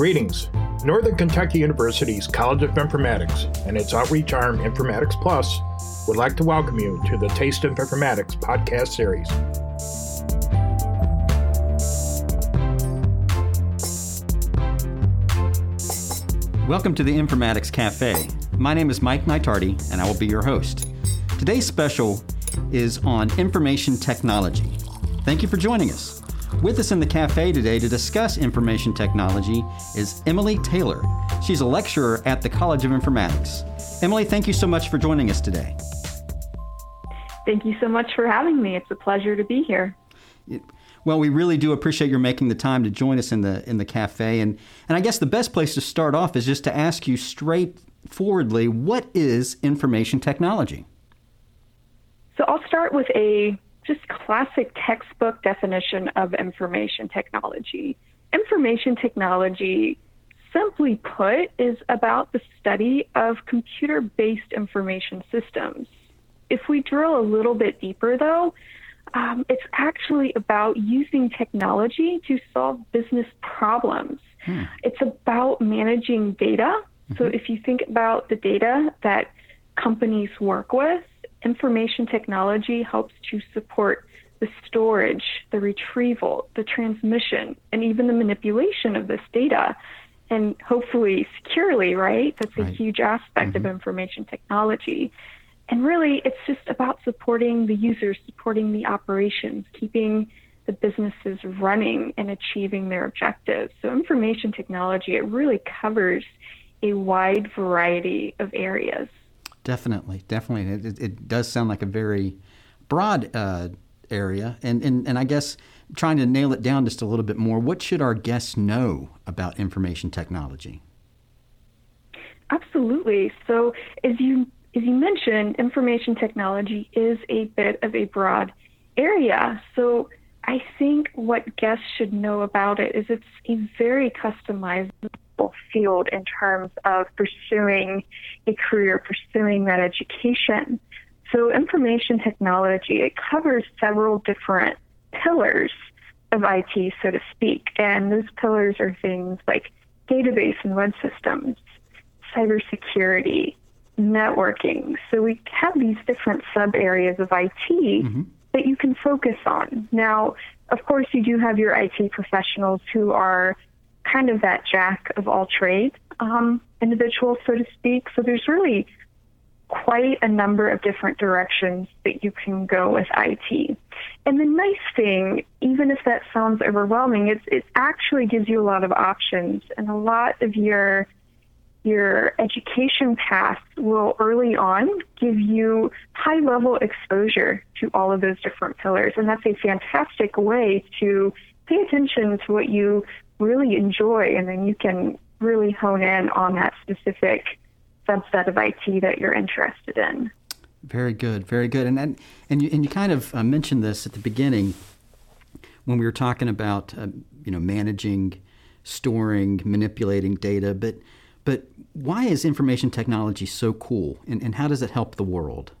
Greetings. Northern Kentucky University's College of Informatics and its outreach arm Informatics Plus would like to welcome you to the Taste of Informatics podcast series. Welcome to the Informatics Cafe. My name is Mike Nitardi, and I will be your host. Today's special is on information technology. Thank you for joining us. With us in the cafe today to discuss information technology is Emily Taylor. She's a lecturer at the College of Informatics. Emily, thank you so much for joining us today. Thank you so much for having me. It's a pleasure to be here. Well, we really do appreciate your making the time to join us in the in the cafe, and and I guess the best place to start off is just to ask you straightforwardly, what is information technology? So I'll start with a just classic textbook definition of information technology. Information technology, simply put, is about the study of computer based information systems. If we drill a little bit deeper, though, um, it's actually about using technology to solve business problems. Hmm. It's about managing data. Mm-hmm. So if you think about the data that companies work with, information technology helps to support the storage, the retrieval, the transmission, and even the manipulation of this data. And hopefully securely, right? That's a right. huge aspect mm-hmm. of information technology. And really, it's just about supporting the users, supporting the operations, keeping the businesses running and achieving their objectives. So, information technology, it really covers a wide variety of areas. Definitely, definitely. It, it does sound like a very broad uh, area. And, and, and I guess trying to nail it down just a little bit more, what should our guests know about information technology? Absolutely. So, as you as you mentioned, information technology is a bit of a broad area. So, I think what guests should know about it is it's a very customizable field in terms of pursuing a career, pursuing that education. So, information technology, it covers several different pillars of IT, so to speak. And those pillars are things like database and web systems, cybersecurity, networking. So, we have these different sub areas of IT mm-hmm. that you can focus on. Now, of course, you do have your IT professionals who are kind of that jack of all trades um, individual, so to speak. So there's really quite a number of different directions that you can go with IT. And the nice thing, even if that sounds overwhelming, it's, it actually gives you a lot of options and a lot of your your education path will early on give you high level exposure to all of those different pillars. And that's a fantastic way to pay attention to what you really enjoy, and then you can really hone in on that specific subset of IT that you're interested in. Very good, very good. And and and you, and you kind of uh, mentioned this at the beginning when we were talking about uh, you know managing, storing, manipulating data. But but why is information technology so cool, and, and how does it help the world?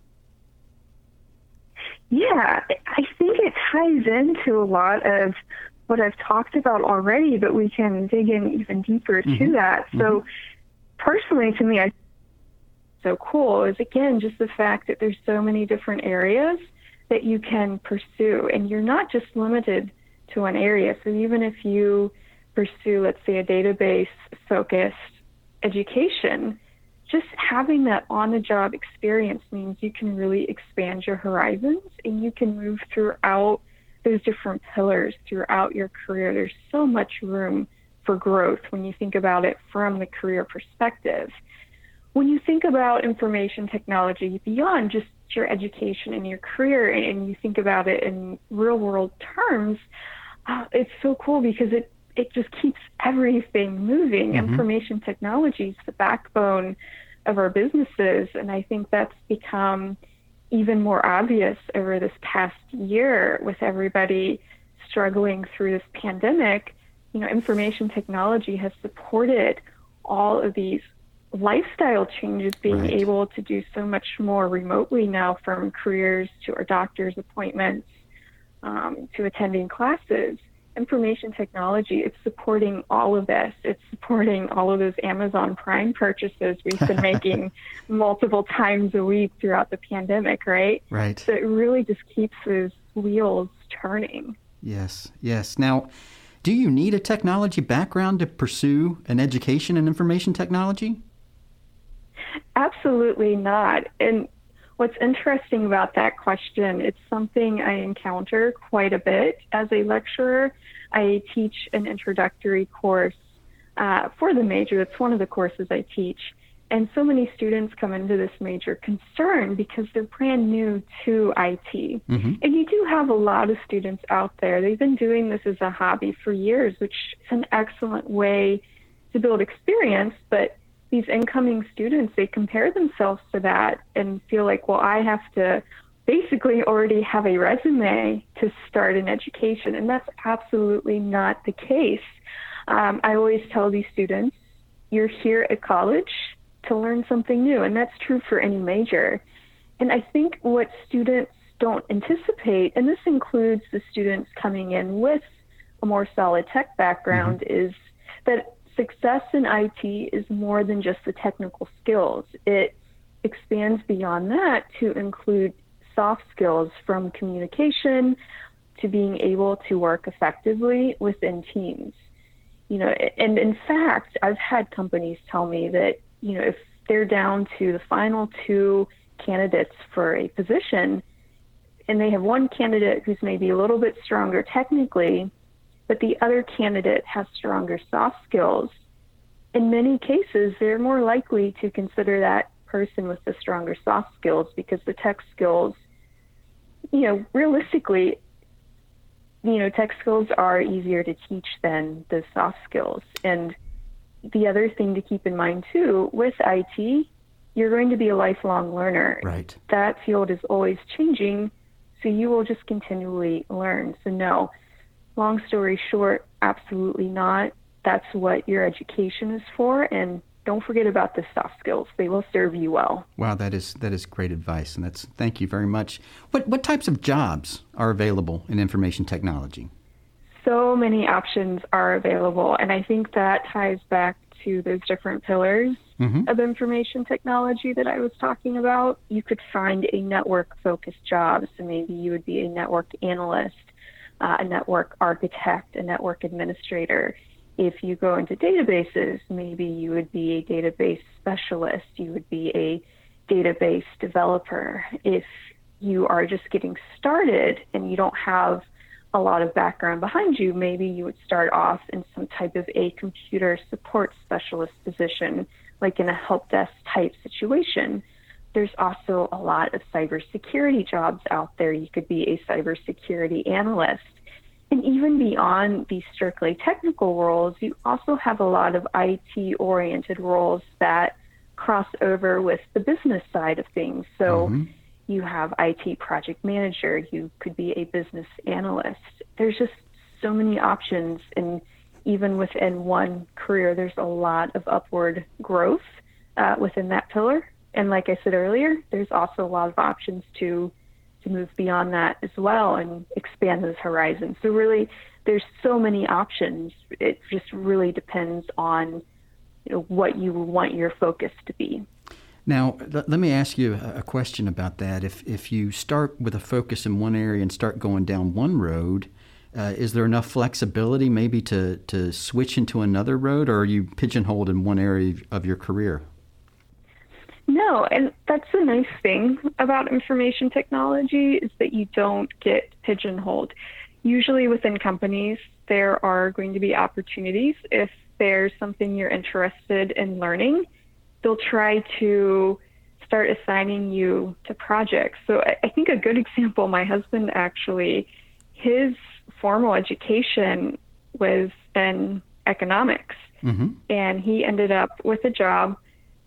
Yeah, I think it ties into a lot of what I've talked about already, but we can dig in even deeper mm-hmm. to that. So, mm-hmm. personally, to me, I so cool is again just the fact that there's so many different areas that you can pursue, and you're not just limited to one area. So, even if you pursue, let's say, a database focused education, just having that on the job experience means you can really expand your horizons and you can move throughout those different pillars throughout your career. There's so much room for growth when you think about it from the career perspective. When you think about information technology beyond just your education and your career, and you think about it in real world terms, uh, it's so cool because it it just keeps everything moving. Mm-hmm. Information technology is the backbone of our businesses, and I think that's become even more obvious over this past year with everybody struggling through this pandemic. You know, information technology has supported all of these lifestyle changes, being right. able to do so much more remotely now from careers to our doctor's appointments um, to attending classes. Information technology, it's supporting all of this. It's supporting all of those Amazon Prime purchases we've been making multiple times a week throughout the pandemic, right? Right. So it really just keeps those wheels turning. Yes, yes. Now, do you need a technology background to pursue an education in information technology? Absolutely not. And what's interesting about that question, it's something I encounter quite a bit as a lecturer. I teach an introductory course uh, for the major. That's one of the courses I teach. And so many students come into this major concerned because they're brand new to IT. Mm-hmm. And you do have a lot of students out there. They've been doing this as a hobby for years, which is an excellent way to build experience. But these incoming students, they compare themselves to that and feel like, well, I have to basically already have a resume to start an education. And that's absolutely not the case. Um, I always tell these students, you're here at college to learn something new. And that's true for any major. And I think what students don't anticipate, and this includes the students coming in with a more solid tech background, mm-hmm. is that success in IT is more than just the technical skills. It expands beyond that to include soft skills from communication to being able to work effectively within teams. You know, and in fact, I've had companies tell me that, you know, if they're down to the final two candidates for a position and they have one candidate who's maybe a little bit stronger technically, but the other candidate has stronger soft skills, in many cases, they're more likely to consider that person with the stronger soft skills because the tech skills, you know, realistically, you know, tech skills are easier to teach than the soft skills. And the other thing to keep in mind too, with IT, you're going to be a lifelong learner. Right. That field is always changing, so you will just continually learn. So no, long story short, absolutely not. That's what your education is for. And don't forget about the soft skills. They will serve you well. Wow, that is that is great advice, and that's thank you very much. What what types of jobs are available in information technology? So many options are available, and I think that ties back to those different pillars mm-hmm. of information technology that I was talking about. You could find a network focused job, so maybe you would be a network analyst uh, a network architect, a network administrator. If you go into databases, maybe you would be a database specialist, you would be a database developer. If you are just getting started and you don't have a lot of background behind you, maybe you would start off in some type of a computer support specialist position, like in a help desk type situation. There's also a lot of cybersecurity jobs out there. You could be a cybersecurity analyst. And even beyond these strictly technical roles, you also have a lot of IT oriented roles that cross over with the business side of things. So mm-hmm. you have IT project manager, you could be a business analyst. There's just so many options. And even within one career, there's a lot of upward growth uh, within that pillar and like I said earlier, there's also a lot of options to to move beyond that as well and expand those horizons. So really, there's so many options. It just really depends on you know, what you want your focus to be. Now, let me ask you a question about that. If if you start with a focus in one area and start going down one road, uh, is there enough flexibility maybe to to switch into another road, or are you pigeonholed in one area of your career? No, and that's the nice thing about information technology is that you don't get pigeonholed. Usually within companies, there are going to be opportunities. If there's something you're interested in learning, they'll try to start assigning you to projects. So I think a good example, my husband actually, his formal education was in economics. Mm-hmm. And he ended up with a job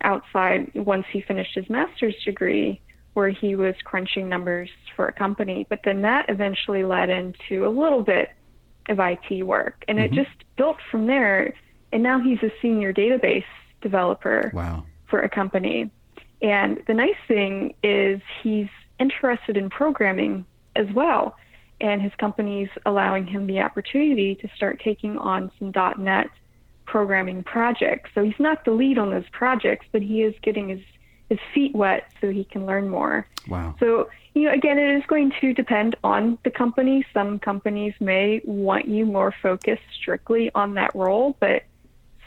outside once he finished his master's degree where he was crunching numbers for a company. But then that eventually led into a little bit of IT work. And mm-hmm. it just built from there. And now he's a senior database developer wow. for a company. And the nice thing is he's interested in programming as well. and his company's allowing him the opportunity to start taking on some .NET programming projects. So he's not the lead on those projects, but he is getting his his feet wet so he can learn more. Wow. So, you know, again, it is going to depend on the company. Some companies may want you more focused strictly on that role, but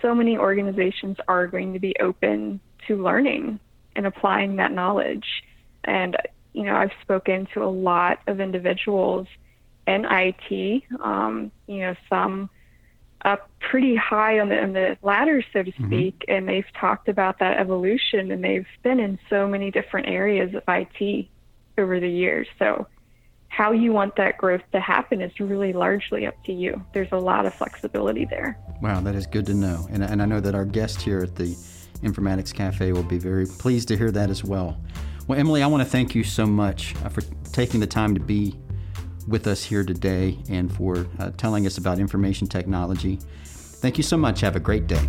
so many organizations are going to be open to learning and applying that knowledge. And, you know, I've spoken to a lot of individuals in IT, um, you know, some up pretty high on the, on the ladder, so to mm-hmm. speak, mm-hmm. and they've talked about that evolution, and they've been in so many different areas of IT over the years. So, how you want that growth to happen is really largely up to you. There's a lot of flexibility there. Wow, that is good to know, and, and I know that our guest here at the Informatics Cafe will be very pleased to hear that as well. Well, Emily, I want to thank you so much uh, for taking the time to be with us here today and for uh, telling us about information technology. Thank you so much. Have a great day.